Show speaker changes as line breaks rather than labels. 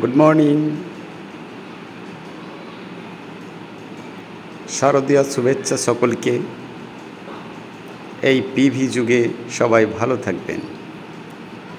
Good morning শারদীয় শুভেচ্ছা সকলকে। এই পিভি যুগে সবাই ভালো থাকবেন।